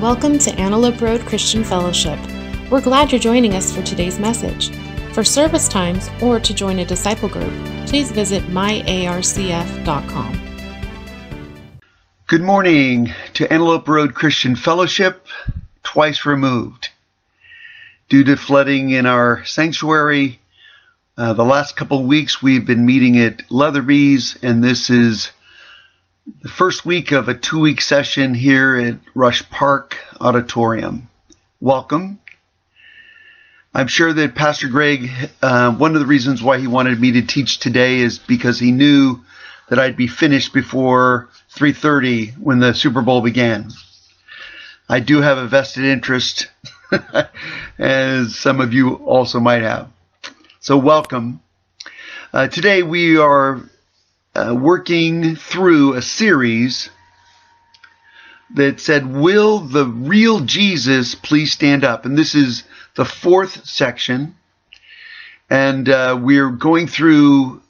Welcome to Antelope Road Christian Fellowship. We're glad you're joining us for today's message. For service times or to join a disciple group, please visit myarcf.com. Good morning to Antelope Road Christian Fellowship, twice removed. Due to flooding in our sanctuary, uh, the last couple weeks we've been meeting at Leatherby's, and this is the first week of a two week session here at Rusch Park Auditorium. Welcome. I'm sure that Pastor Greg, uh, one of the reasons why he wanted me to teach today is because he knew that I'd be finished before 3:30 when the Super Bowl began. I do have a vested interest, as some of you also might have. So welcome. Uh, today we are uh, working through a series that said, Will the real Jesus please stand up? And this is the fourth section. And uh, we're going through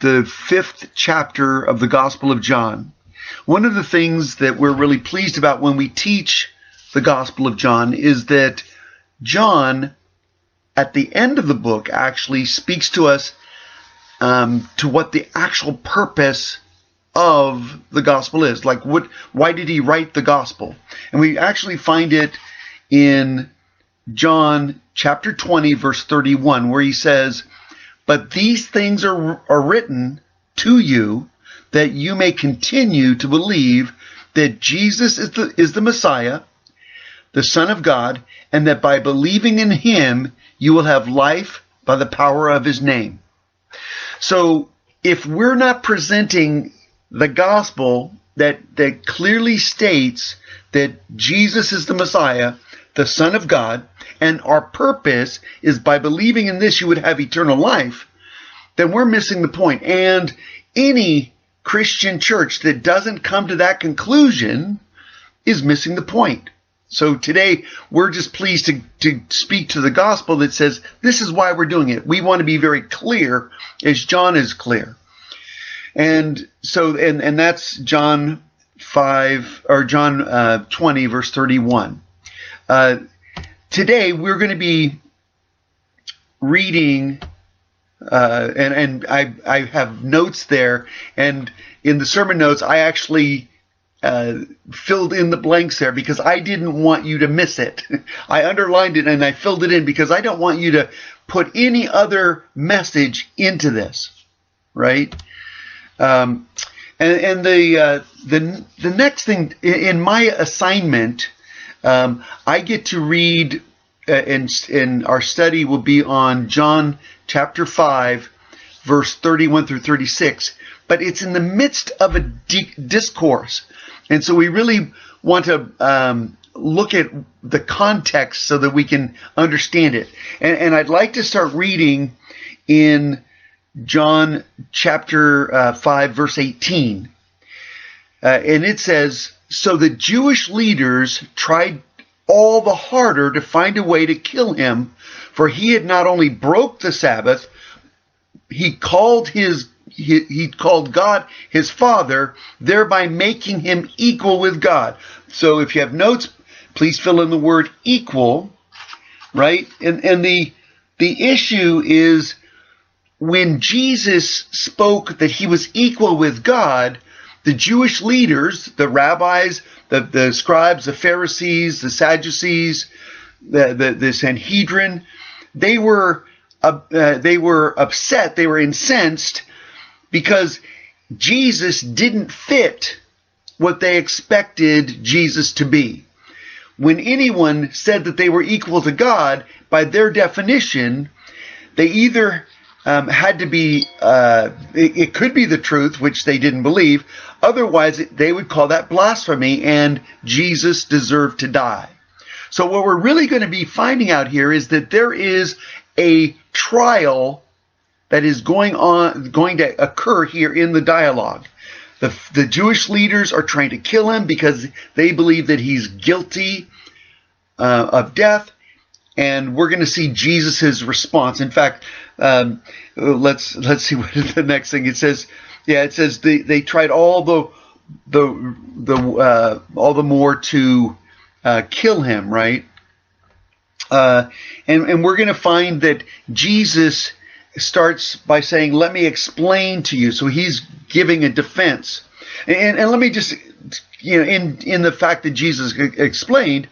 the fifth chapter of the Gospel of John. One of the things that we're really pleased about when we teach the Gospel of John is that John, at the end of the book, actually speaks to us um, to what the actual purpose of the gospel is. Like, what? Why did he write the gospel? And we actually find it in John chapter 20, verse 31, where he says, "But these things are are written to you that you may continue to believe that Jesus is the is the Messiah." the Son of God, and that by believing in him you will have life by the power of his name. So if we're not presenting the gospel that, that clearly states that Jesus is the Messiah, the Son of God, and our purpose is by believing in this you would have eternal life, then we're missing the point. And any Christian church that doesn't come to that conclusion is missing the point. So today we're just pleased to, to speak to the gospel that says this is why we're doing it. We want to be very clear as John is clear. And so, and, and that's John 5 or John uh, 20 verse 31. Uh, today we're going to be reading uh, and and I I have notes there, and in the sermon notes I actually uh, filled in the blanks there because I didn't want you to miss it. I underlined it and I filled it in because I don't want you to put any other message into this, right? Um, and, and the uh, the the next thing in my assignment, um, I get to read, uh, and in our study will be on John chapter five, verse thirty-one through thirty-six. But it's in the midst of a di- discourse and so we really want to um, look at the context so that we can understand it. And, and I'd like to start reading in John chapter uh, 5, verse 18. Uh, and it says, So the Jewish leaders tried all the harder to find a way to kill him, for he had not only broke the Sabbath, he called his he, he called God his father, thereby making him equal with God. So if you have notes, please fill in the word equal, right? And, and the, the issue is when Jesus spoke that he was equal with God, the Jewish leaders, the rabbis, the, the scribes, the Pharisees, the Sadducees, the, the, the Sanhedrin, they were, uh, uh, they were upset, they were incensed because Jesus didn't fit what they expected Jesus to be. When anyone said that they were equal to God, by their definition, they either um, had to be, uh, it, it, could be the truth, which they didn't believe. Otherwise, they would call that blasphemy, and Jesus deserved to die. So, what we're really going to be finding out here is that there is a trial that is going on, going to occur here in the dialogue. The, the Jewish leaders are trying to kill him because they believe that he's guilty uh, of death, and we're going to see Jesus' response. In fact, um, let's let's see what the next thing it says. Yeah, it says they, they tried all the the the uh, all the more to uh, kill him, right? Uh, and, and we're going to find that Jesus starts by saying, Let me explain to you. So he's giving a defense. And, and let me just, you know, in, in the fact that Jesus explained,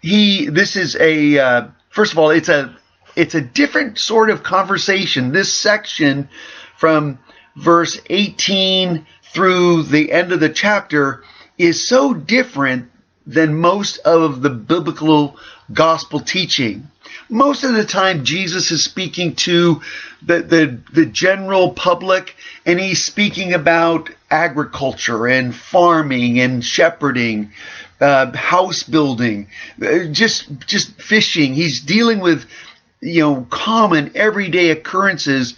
he, this is a, uh, first of all, it's a, it's a different sort of conversation. This section from verse 18 through the end of the chapter is so different than most of the biblical gospel teaching. Most of the time, Jesus is speaking to the, the, the general public and he's speaking about agriculture and farming and shepherding, uh, house building, uh, just, just fishing. He's dealing with, you know, common everyday occurrences.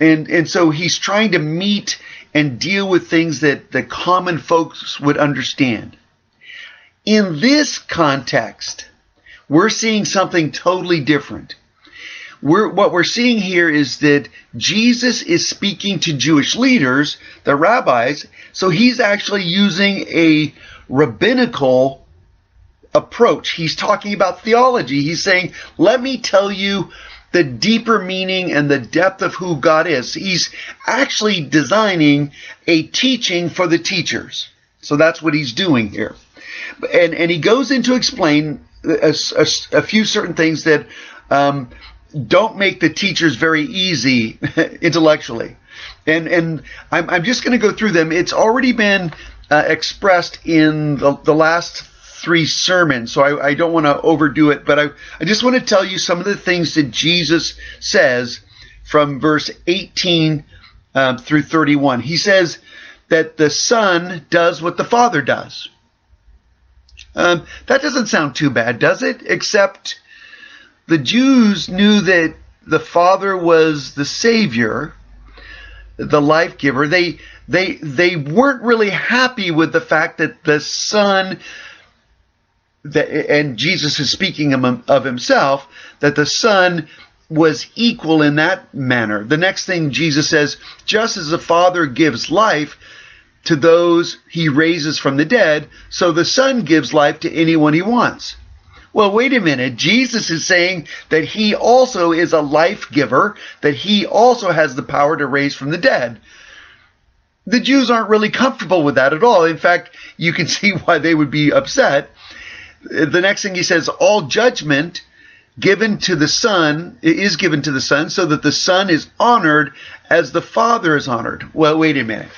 And, and so he's trying to meet and deal with things that the common folks would understand. In this context, we're seeing something totally different. We're, what we're seeing here is that Jesus is speaking to Jewish leaders, the rabbis, so he's actually using a rabbinical approach. He's talking about theology. He's saying, let me tell you the deeper meaning and the depth of who God is. He's actually designing a teaching for the teachers. So that's what he's doing here and and he goes into explain a, a, a few certain things that um, don't make the teachers very easy intellectually, and and I'm I'm just going to go through them. It's already been uh, expressed in the, the last three sermons, so I, I don't want to overdo it, but I, I just want to tell you some of the things that Jesus says from verse 18 um, through 31. He says that the Son does what the Father does. Um, that doesn't sound too bad, does it? Except the Jews knew that the Father was the Savior, the life giver. They they they weren't really happy with the fact that the Son that and Jesus is speaking of himself that the Son was equal in that manner. The next thing Jesus says, just as the Father gives life, to those he raises from the dead, so the Son gives life to anyone he wants. Well, wait a minute. Jesus is saying that he also is a life giver, that he also has the power to raise from the dead. The Jews aren't really comfortable with that at all. In fact, you can see why they would be upset. The next thing he says, all judgment given to the Son is given to the Son so that the Son is honored as the Father is honored. Well, wait a minute.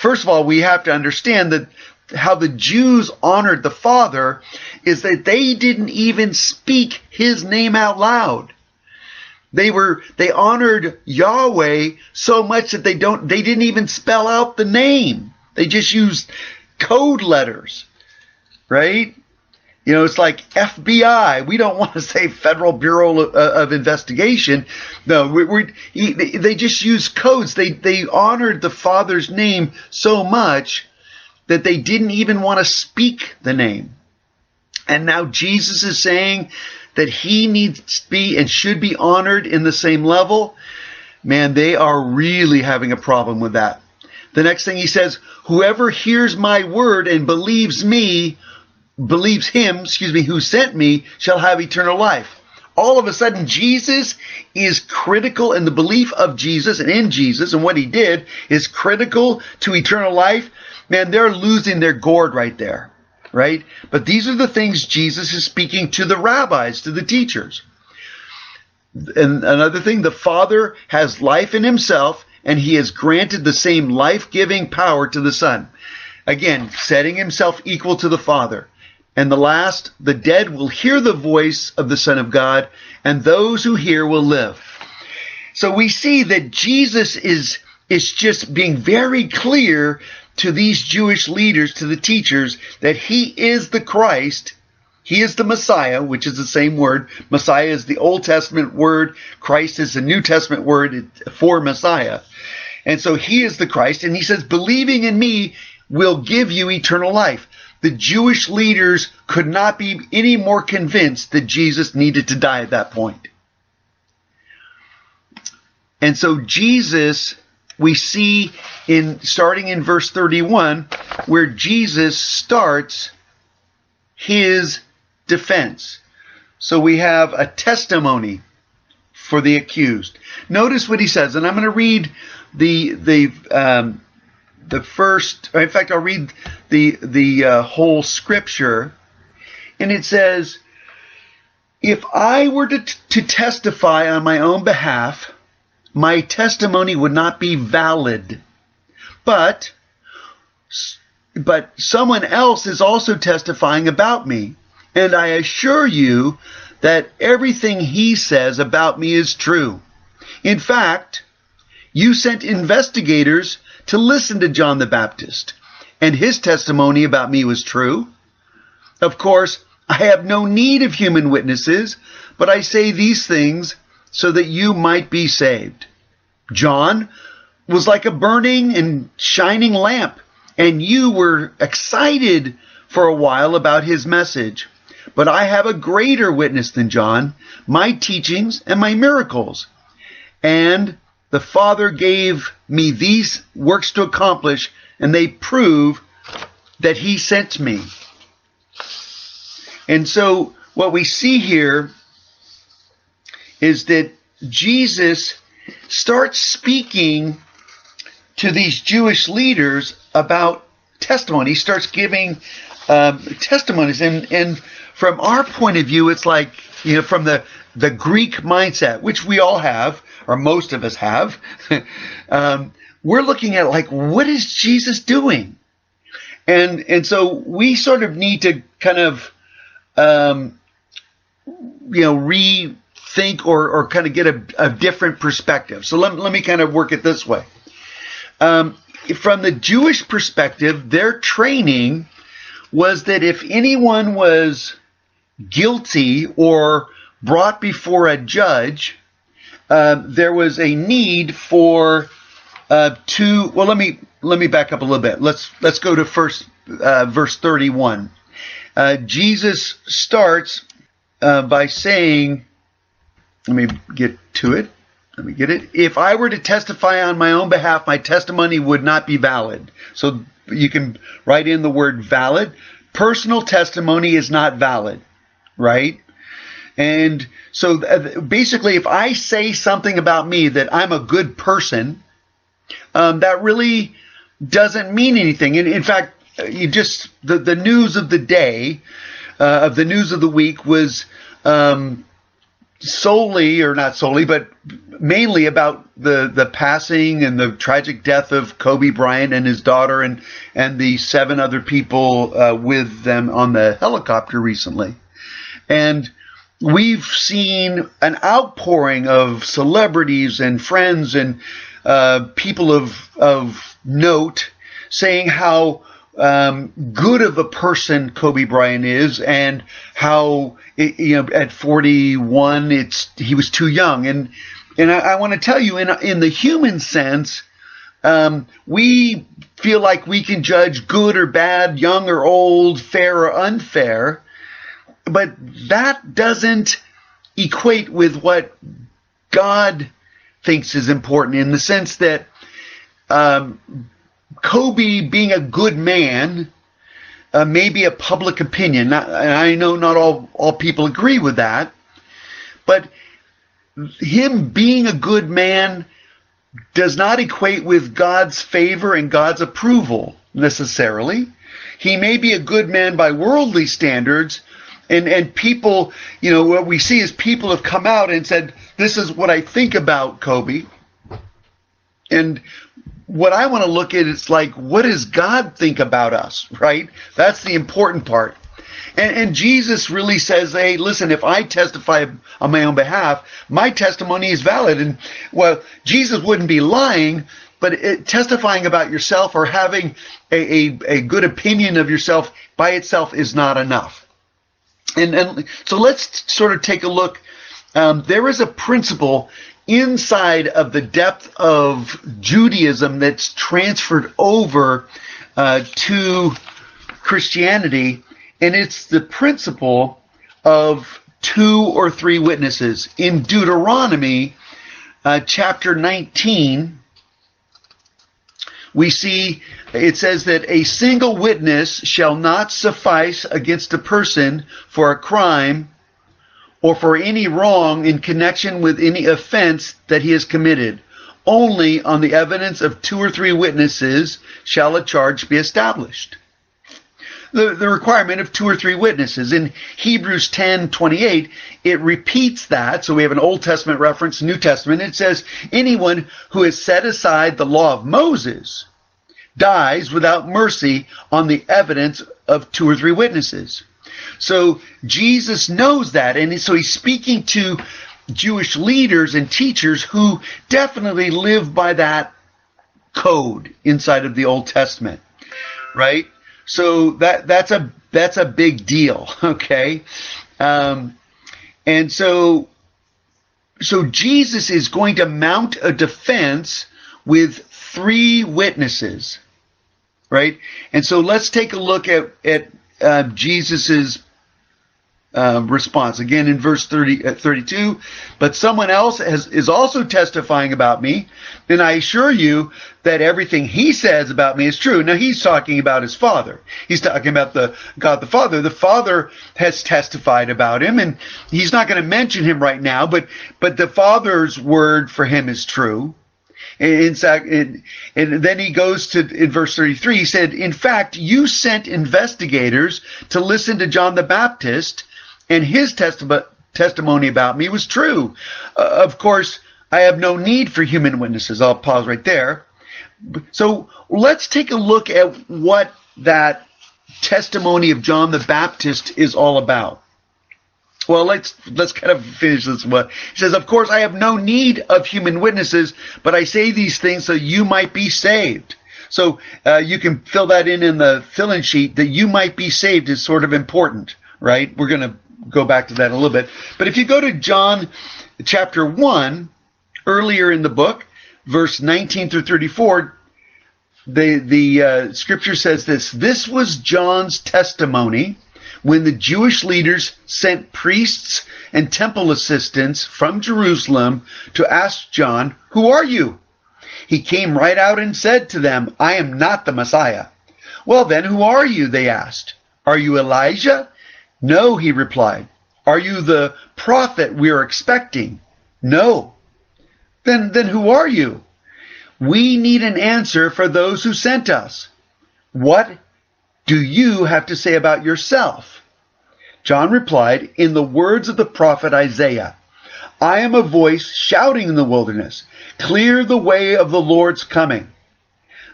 First of all, we have to understand that how the Jews honored the Father is that they didn't even speak his name out loud. They were they honored Yahweh so much that they don't they didn't even spell out the name. They just used code letters. Right? You know, it's like FBI. We don't want to say Federal Bureau of uh, Investigation. No, we, we, they just use codes. They they honored the Father's name so much that they didn't even want to speak the name. And now Jesus is saying that he needs to be and should be honored in the same level. Man, they are really having a problem with that. The next thing he says, whoever hears my word and believes me believes him, excuse me, who sent me shall have eternal life. All of a sudden, Jesus is critical in the belief of Jesus and in Jesus and what he did is critical to eternal life. Man, they're losing their gourd right there, right? But these are the things Jesus is speaking to the rabbis, to the teachers. And another thing, the Father has life in himself and he has granted the same life-giving power to the Son. Again, setting himself equal to the Father. And the last, the dead will hear the voice of the Son of God, and those who hear will live. So we see that Jesus is, is just being very clear to these Jewish leaders, to the teachers, that he is the Christ. He is the Messiah, which is the same word. Messiah is the Old Testament word. Christ is the New Testament word for Messiah. And so he is the Christ. And he says, believing in me will give you eternal life the Jewish leaders could not be any more convinced that Jesus needed to die at that point. And so Jesus, we see in starting in verse 31, where Jesus starts his defense. So we have a testimony for the accused. Notice what he says, and I'm going to read the the um, the first. In fact, I'll read the the uh, whole scripture, and it says, "If I were to, to testify on my own behalf, my testimony would not be valid, but." But someone else is also testifying about me, and I assure you that everything he says about me is true. In fact, you sent investigators to listen to John the Baptist, and his testimony about me was true. Of course, I have no need of human witnesses, but I say these things so that you might be saved. John was like a burning and shining lamp, and you were excited for a while about his message. But I have a greater witness than John, my teachings and my miracles. And the Father gave me these works to accomplish, and they prove that he sent me. And so what we see here is that Jesus starts speaking to these Jewish leaders about testimony. He starts giving um, testimonies, and and from our point of view, it's like you know from the the Greek mindset, which we all have, or most of us have. um, we're looking at like what is Jesus doing, and and so we sort of need to kind of um, you know rethink or or kind of get a, a different perspective. So let let me kind of work it this way. Um, from the Jewish perspective, their training was that if anyone was guilty or brought before a judge, uh, there was a need for uh, two. Well, let me let me back up a little bit. Let's let's go to first uh, verse thirty one. Uh, Jesus starts uh, by saying, "Let me get to it." Let me get it. If I were to testify on my own behalf, my testimony would not be valid. So you can write in the word valid. Personal testimony is not valid, right? And so basically, if I say something about me that I'm a good person, um, that really doesn't mean anything. And in fact, you just the the news of the day, uh, of the news of the week was um, solely, or not solely, but mainly about the the passing and the tragic death of Kobe Bryant and his daughter and and the seven other people uh, with them on the helicopter recently, and we've seen an outpouring of celebrities and friends and uh, people of of note saying how um, good of a person Kobe Bryant is, and how it, you know at 41 it's he was too young, and and I, I want to tell you in in the human sense, um, we feel like we can judge good or bad, young or old, fair or unfair, but that doesn't equate with what God thinks is important in the sense that um, Kobe being a good man uh, may be a public opinion. Not, I know not all, all people agree with that, but him being a good man does not equate with God's favor and God's approval necessarily. He may be a good man by worldly standards, and and people, you know, what we see is people have come out and said, "This is what I think about Kobe," and what I want to look at is like, what does God think about us, right? That's the important part. And, and, Jesus really says, hey, listen, if I testify on my own behalf, my testimony is valid. And well, Jesus wouldn't be lying, but it, testifying about yourself or having a, a, a, good opinion of yourself by itself is not enough. And, and so let's sort of take a look. Um, there is a principle inside of the depth of Judaism that's transferred over uh, to Christianity, and it's the principle of two or three witnesses. In Deuteronomy uh, chapter 19, we see it says that a single witness shall not suffice against a person for a crime or for any wrong in connection with any offense that he has committed. Only on the evidence of two or three witnesses shall a charge be established. The, the requirement of two or three witnesses. In Hebrews 10 28, it repeats that. So we have an Old Testament reference, New Testament. It says, anyone who has set aside the law of Moses dies without mercy on the evidence of two or three witnesses. So Jesus knows that, and so he's speaking to Jewish leaders and teachers who definitely live by that code inside of the Old Testament, right? So that that's a that's a big deal, okay? Um, and so so Jesus is going to mount a defense with three witnesses, right? And so let's take a look at at uh, Jesus's uh, response. Again in verse 30, uh, 32 but someone else has, is also testifying about me. Then i assure you that everything he says about me is true. Now he's talking about his father. He's talking about the god the father. The father has testified about him and he's not going to mention him right now but but the father's word for him is true. In fact, and, and then he goes to in verse 33. He said, "In fact, you sent investigators to listen to John the Baptist, and his testi- testimony about me was true. Uh, of course, I have no need for human witnesses. I'll pause right there. So let's take a look at what that testimony of John the Baptist is all about. Well, let's let's kind of finish this one. He says, "Of course, I have no need of human witnesses, but I say these things so you might be saved." So uh, you can fill that in in the fill-in sheet. That you might be saved is sort of important, right? We're going to go back to that in a little bit. But if you go to John chapter one, earlier in the book, verse 19 through 34, the the uh, scripture says this. This was John's testimony when the Jewish leaders sent priests and temple assistants from Jerusalem to ask John, Who are you? He came right out and said to them, I am not the Messiah. Well, then, who are you? They asked. Are you Elijah? No, he replied. Are you the prophet we are expecting? No. Then, then who are you? We need an answer for those who sent us. What do you have to say about yourself? John replied, In the words of the prophet Isaiah, I am a voice shouting in the wilderness, clear the way of the Lord's coming.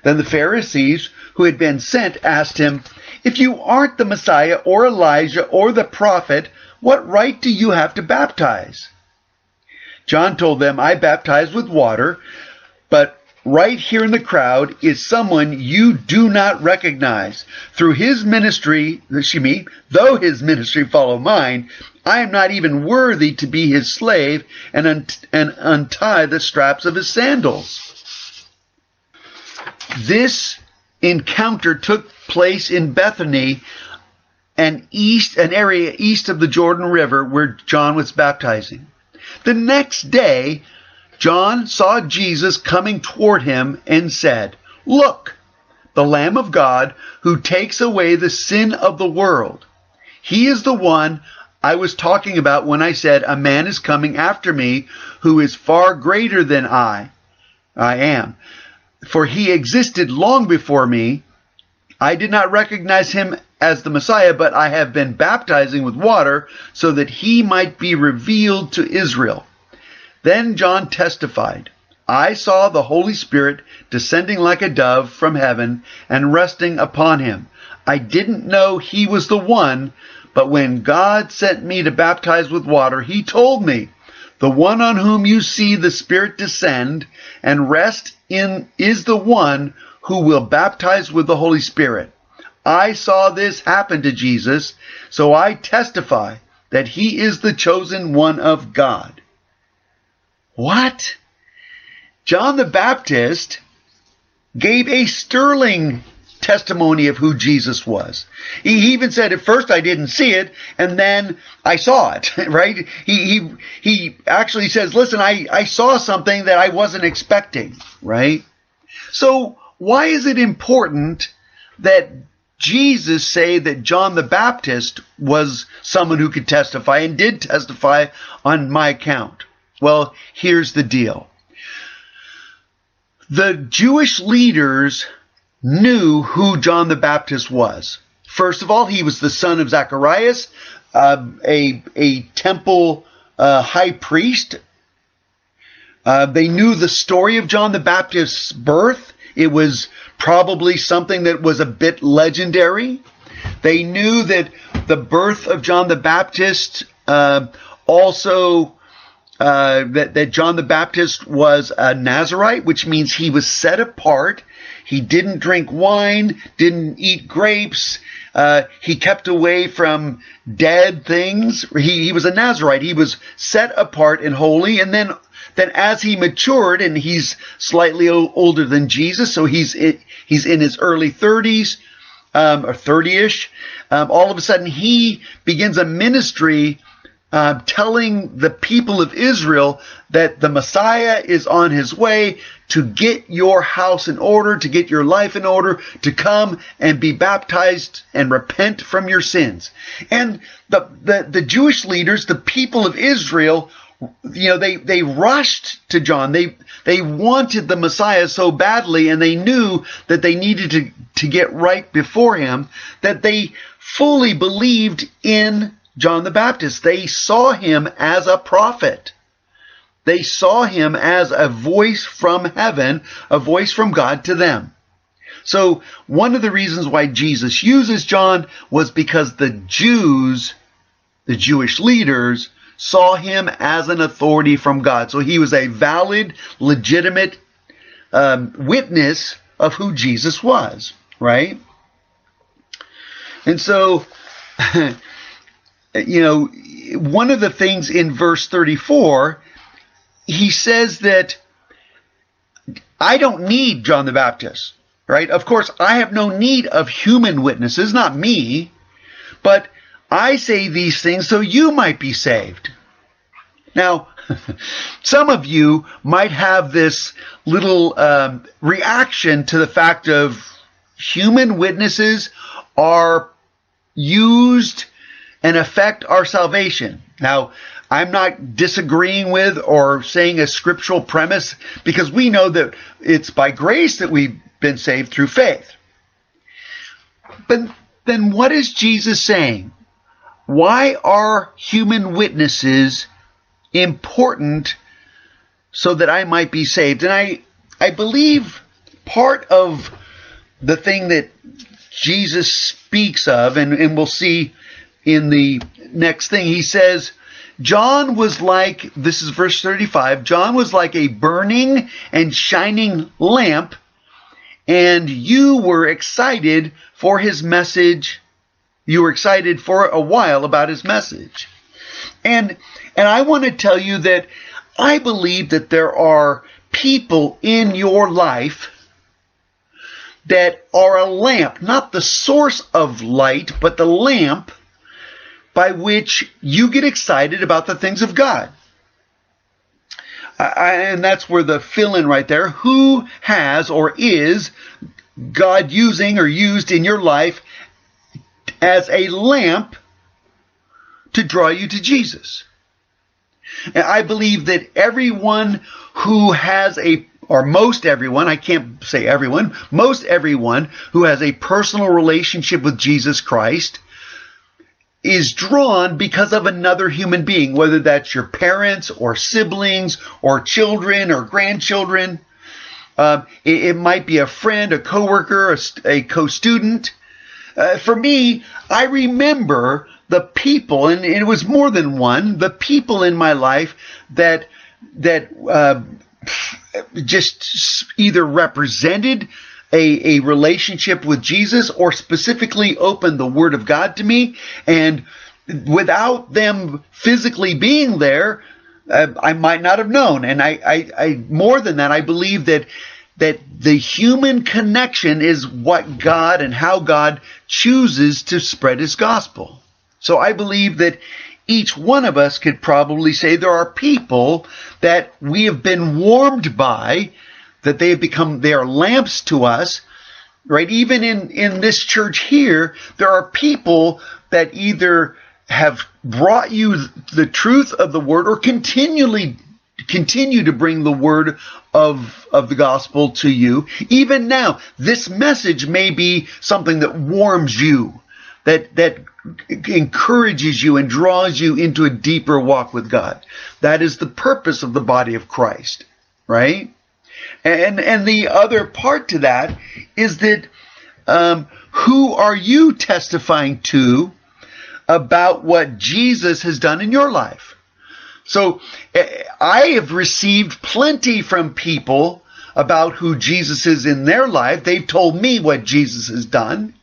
Then the Pharisees who had been sent asked him, If you aren't the Messiah or Elijah or the prophet, what right do you have to baptize? John told them, I baptize with water, but right here in the crowd is someone you do not recognize. Through his ministry, Shimi, though his ministry follow mine, I am not even worthy to be his slave and, and untie the straps of his sandals. This encounter took place in Bethany, an east, an area east of the Jordan River where John was baptizing. The next day, John saw Jesus coming toward him and said, Look, the Lamb of God who takes away the sin of the world. He is the one I was talking about when I said, A man is coming after me who is far greater than I. I am. For he existed long before me. I did not recognize him as the Messiah, but I have been baptizing with water so that he might be revealed to Israel. Then John testified, I saw the Holy Spirit descending like a dove from heaven and resting upon him. I didn't know he was the one, but when God sent me to baptize with water, he told me, the one on whom you see the Spirit descend and rest in is the one who will baptize with the Holy Spirit. I saw this happen to Jesus, so I testify that he is the chosen one of God. What? John the Baptist gave a sterling testimony of who Jesus was. He even said, at first I didn't see it, and then I saw it, right? He, he, he actually says, listen, I, I saw something that I wasn't expecting, right? So why is it important that Jesus say that John the Baptist was someone who could testify and did testify on my account? Well, here's the deal. The Jewish leaders knew who John the Baptist was. First of all, he was the son of Zacharias, uh, a, a temple uh, high priest. Uh, they knew the story of John the Baptist's birth. It was probably something that was a bit legendary. They knew that the birth of John the Baptist uh, also uh, that, that John the Baptist was a Nazarite, which means he was set apart. He didn't drink wine, didn't eat grapes. Uh, he kept away from dead things. He, he was a Nazarite. He was set apart and holy. And then, then as he matured, and he's slightly older than Jesus, so he's in, he's in his early 30s um, or 30ish. Um, all of a sudden, he begins a ministry uh, telling the people of Israel that the Messiah is on his way to get your house in order, to get your life in order, to come and be baptized and repent from your sins. And the, the, the Jewish leaders, the people of Israel, you know, they, they rushed to John. They, they wanted the Messiah so badly and they knew that they needed to, to get right before him that they fully believed in John the Baptist. They saw him as a prophet. They saw him as a voice from heaven, a voice from God to them. So one of the reasons why Jesus uses John was because the Jews, the Jewish leaders, saw him as an authority from God. So he was a valid, legitimate um, witness of who Jesus was, right? And so you know, one of the things in verse 34, he says that I don't need John the Baptist, right? Of course, I have no need of human witnesses, not me, but I say these things so you might be saved. Now, some of you might have this little um, reaction to the fact of human witnesses are used and affect our salvation. Now, I'm not disagreeing with or saying a scriptural premise because we know that it's by grace that we've been saved through faith. But then what is Jesus saying? Why are human witnesses important so that I might be saved? And I, I believe part of the thing that Jesus speaks of, and, and we'll see in the next thing. He says, John was like, this is verse 35, John was like a burning and shining lamp, and you were excited for his message. You were excited for a while about his message. And, and I want to tell you that I believe that there are people in your life that are a lamp, not the source of light, but the lamp by which you get excited about the things of God. I, and that's where the fill in right there. Who has or is God using or used in your life as a lamp to draw you to Jesus? And I believe that everyone who has a or most everyone, I can't say everyone, most everyone who has a personal relationship with Jesus Christ is drawn because of another human being, whether that's your parents or siblings or children or grandchildren. Um, it, it, might be a friend, a coworker, a, a co-student. Uh, for me, I remember the people, and it was more than one, the people in my life that that uh, just either represented a, a relationship with Jesus or specifically opened the Word of God to me. And without them physically being there, uh, I might not have known. And I, I, I, more than that, I believe that that the human connection is what God and how God chooses to spread His gospel. So I believe that each one of us could probably say there are people that we have been warmed by that they have become, they are lamps to us, right? Even in, in this church here, there are people that either have brought you the truth of the word or continually continue to bring the word of, of the gospel to you. Even now, this message may be something that warms you, that, that encourages you and draws you into a deeper walk with God. That is the purpose of the body of Christ, right? And, and the other part to that is that, um, who are you testifying to about what Jesus has done in your life? So eh, I have received plenty from people about who Jesus is in their life. They've told me what Jesus has done.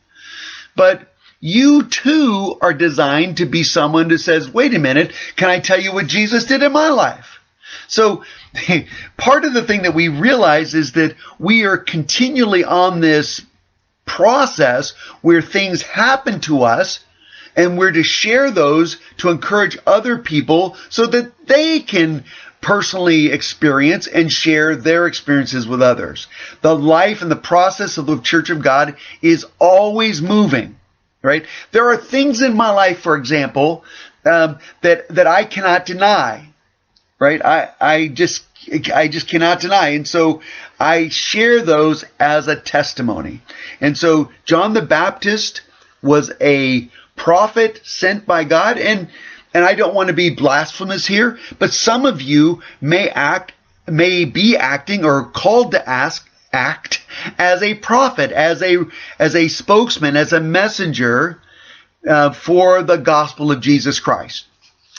But you too are designed to be someone who says, wait a minute, can I tell you what Jesus did in my life? So part of the thing that we realize is that we are continually on this process where things happen to us and we're to share those to encourage other people so that they can personally experience and share their experiences with others. The life and the process of the Church of God is always moving, right? There are things in my life, for example, um, that that I cannot deny, right? I I just I just cannot deny, and so I share those as a testimony. And so John the Baptist was a prophet sent by God. And, and I don't want to be blasphemous here, but some of you may act, may be acting or called to ask, act as a prophet, as a, as a spokesman, as a messenger, uh, for the gospel of Jesus Christ.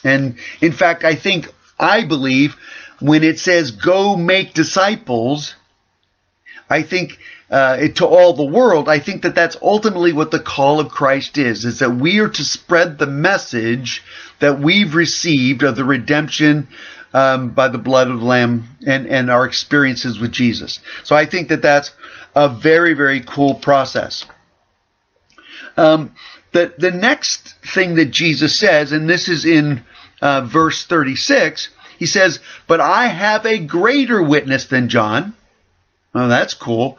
And in fact, I think, I believe when it says go make disciples, I think uh, it, to all the world, I think that that's ultimately what the call of Christ is, is that we are to spread the message that we've received of the redemption um, by the blood of the Lamb and, and our experiences with Jesus. So I think that that's a very, very cool process. Um, the, the next thing that Jesus says, and this is in uh, verse 36, he says, But I have a greater witness than John. Oh, that's cool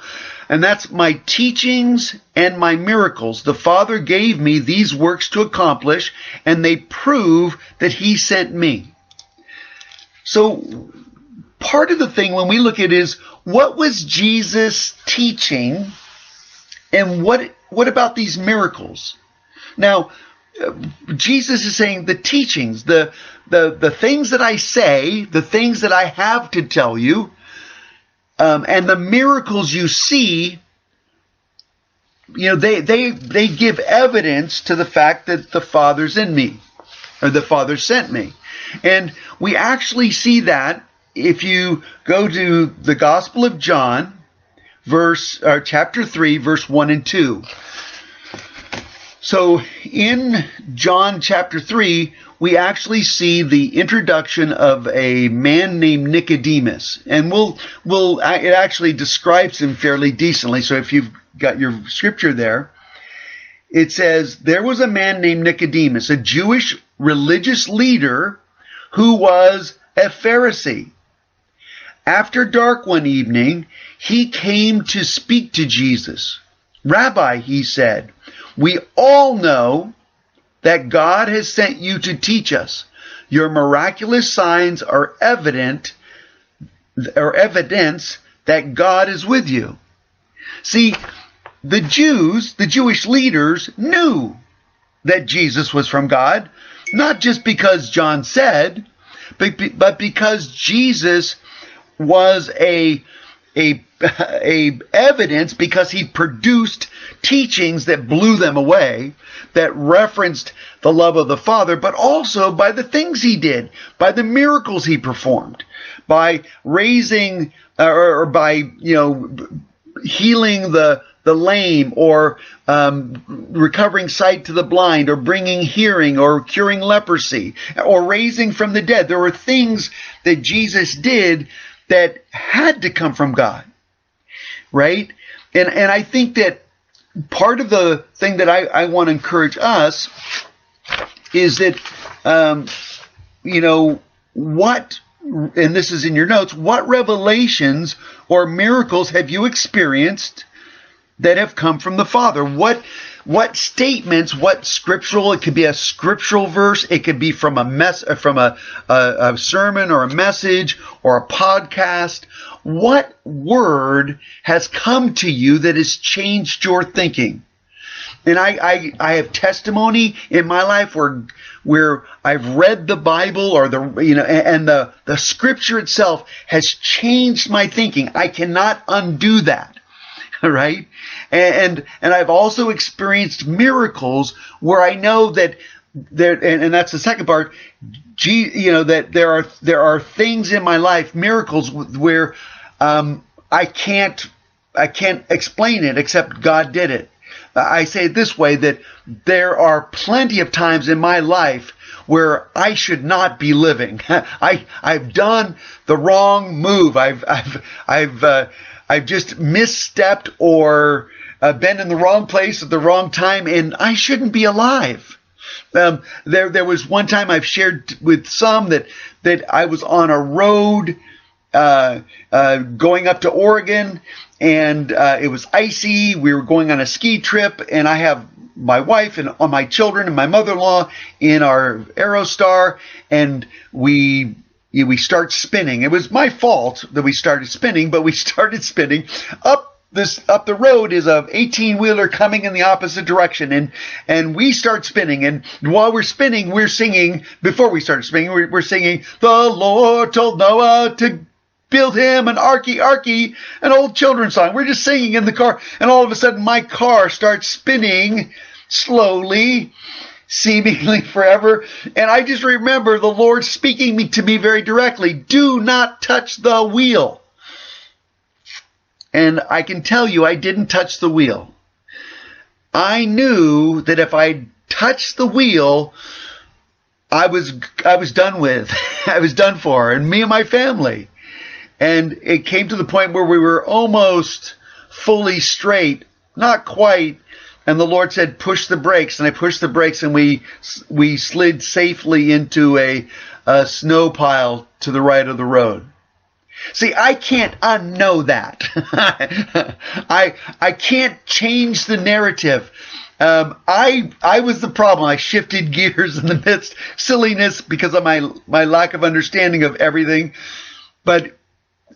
and that's my teachings and my miracles. The Father gave me these works to accomplish, and they prove that He sent me. So, part of the thing when we look at is what was Jesus teaching, and what what about these miracles? Now, Jesus is saying the teachings, the the the things that I say, the things that I have to tell you, um, and the miracles you see, you know, they, they, they give evidence to the fact that the Father's in me, or the Father sent me. And we actually see that if you go to the Gospel of John, verse, or chapter 3, verse 1 and 2. So in John chapter 3, we actually see the introduction of a man named Nicodemus. And we'll, we'll, uh, it actually describes him fairly decently. So if you've got your scripture there, it says, there was a man named Nicodemus, a Jewish religious leader who was a Pharisee. After dark one evening, he came to speak to Jesus. Rabbi, he said, we all know that God has sent you to teach us. Your miraculous signs are evident, or evidence that God is with you. See, the Jews, the Jewish leaders knew that Jesus was from God, not just because John said, but, but because Jesus was a a, a evidence because he produced teachings that blew them away, that referenced the love of the Father, but also by the things he did, by the miracles he performed, by raising uh, or, or by you know healing the the lame or um, recovering sight to the blind or bringing hearing or curing leprosy or raising from the dead. There were things that Jesus did that had to come from God, right? And and I think that part of the thing that I, I want to encourage us is that um, you know what and this is in your notes, what revelations or miracles have you experienced that have come from the Father? What what statements, what scriptural, it could be a scriptural verse, it could be from a mess, uh, from a, a, a sermon or a message or a podcast. What word has come to you that has changed your thinking? And I, I, I have testimony in my life where, where I've read the Bible or the, you know, and the, the scripture itself has changed my thinking. I cannot undo that. Right? And, and I've also experienced miracles where I know that there, and, and that's the second part, you know, that there are, there are things in my life, miracles where, um, I can't, I can't explain it except God did it. I say it this way that there are plenty of times in my life where I should not be living. I I've done the wrong move. I've I've I've uh, I've just misstepped or uh, been in the wrong place at the wrong time, and I shouldn't be alive. Um, there there was one time I've shared with some that that I was on a road uh, uh, going up to Oregon, and uh, it was icy. We were going on a ski trip, and I have my wife and all my children and my mother-in-law in our Aerostar, and we we start spinning. It was my fault that we started spinning, but we started spinning up this up the road is a 18 wheeler coming in the opposite direction and and we start spinning and while we're spinning we're singing before we start spinning we're, we're singing the lord told noah to build him an arky arky, an old children's song. We're just singing in the car, and all of a sudden my car starts spinning slowly, seemingly forever. And I just remember the Lord speaking to me very directly, do not touch the wheel. And I can tell you, I didn't touch the wheel. I knew that if I touched the wheel, I was I was done with. I was done for, and me and my family. And it came to the point where we were almost fully straight, not quite. And the Lord said, push the brakes. And I pushed the brakes and we, we slid safely into a, a snow pile to the right of the road. See, I can't unknow that. I, I can't change the narrative. Um, I I was the problem. I shifted gears in the midst silliness because of my my lack of understanding of everything. But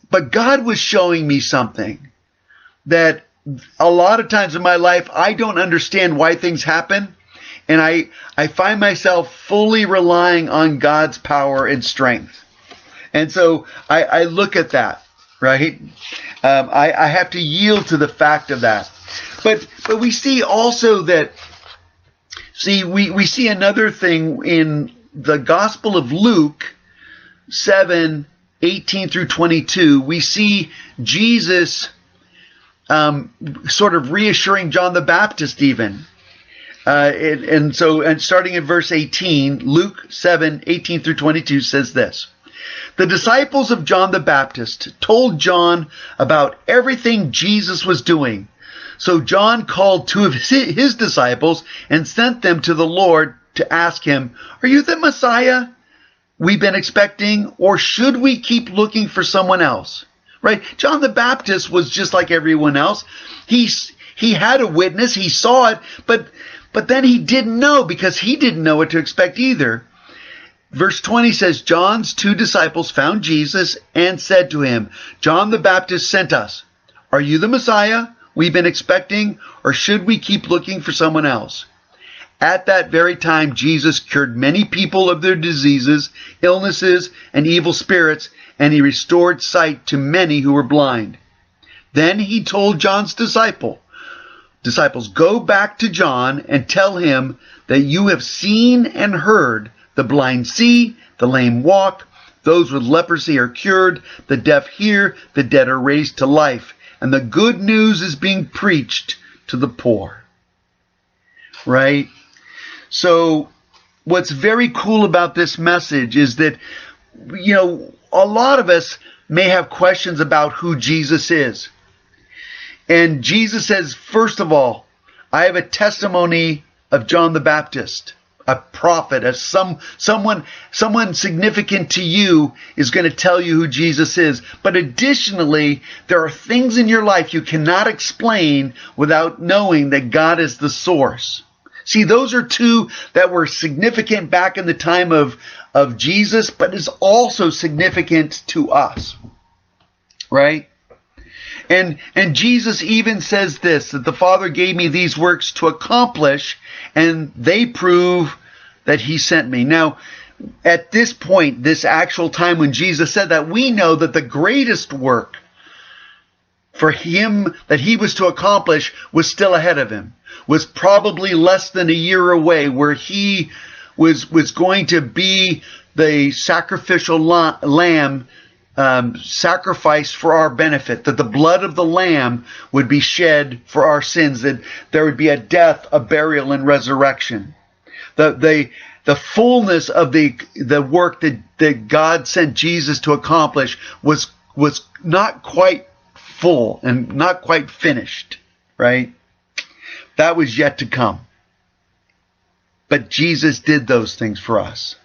but God was showing me something that a lot of times in my life, I don't understand why things happen. And I, I find myself fully relying on God's power and strength. And so I, I look at that, right? Um, I, I have to yield to the fact of that. But, but we see also that, see, we, we see another thing in the Gospel of Luke 7, 18 through 22, we see Jesus um, sort of reassuring John the Baptist even. Uh, and, and, so, and starting in verse 18, Luke 7, 18 through 22 says this. The disciples of John the Baptist told John about everything Jesus was doing. So John called two of his, his disciples and sent them to the Lord to ask him, Are you the Messiah? We've been expecting, or should we keep looking for someone else? Right? John the Baptist was just like everyone else. He's, he had a witness, he saw it, but, but then he didn't know because he didn't know what to expect either. Verse 20 says, John's two disciples found Jesus and said to him, John the Baptist sent us. Are you the Messiah we've been expecting, or should we keep looking for someone else? At that very time, Jesus cured many people of their diseases, illnesses, and evil spirits, and he restored sight to many who were blind. Then he told John's disciple, disciples, go back to John and tell him that you have seen and heard the blind see, the lame walk, those with leprosy are cured, the deaf hear, the dead are raised to life, and the good news is being preached to the poor. Right? So what's very cool about this message is that, you know, a lot of us may have questions about who Jesus is. And Jesus says, first of all, I have a testimony of John the Baptist, a prophet, as some someone someone significant to you is going to tell you who Jesus is. But additionally, there are things in your life you cannot explain without knowing that God is the source. See, those are two that were significant back in the time of, of Jesus, but is also significant to us. Right? And, and Jesus even says this, that the Father gave me these works to accomplish, and they prove that He sent me. Now, at this point, this actual time when Jesus said that, we know that the greatest work for him that he was to accomplish was still ahead of him, was probably less than a year away, where he was, was going to be the sacrificial lamb um, sacrificed for our benefit, that the blood of the Lamb would be shed for our sins, that there would be a death, a burial, and resurrection. The, the, the fullness of the, the work that, that God sent Jesus to accomplish was, was not quite full and not quite finished, right? That was yet to come. But Jesus did those things for us.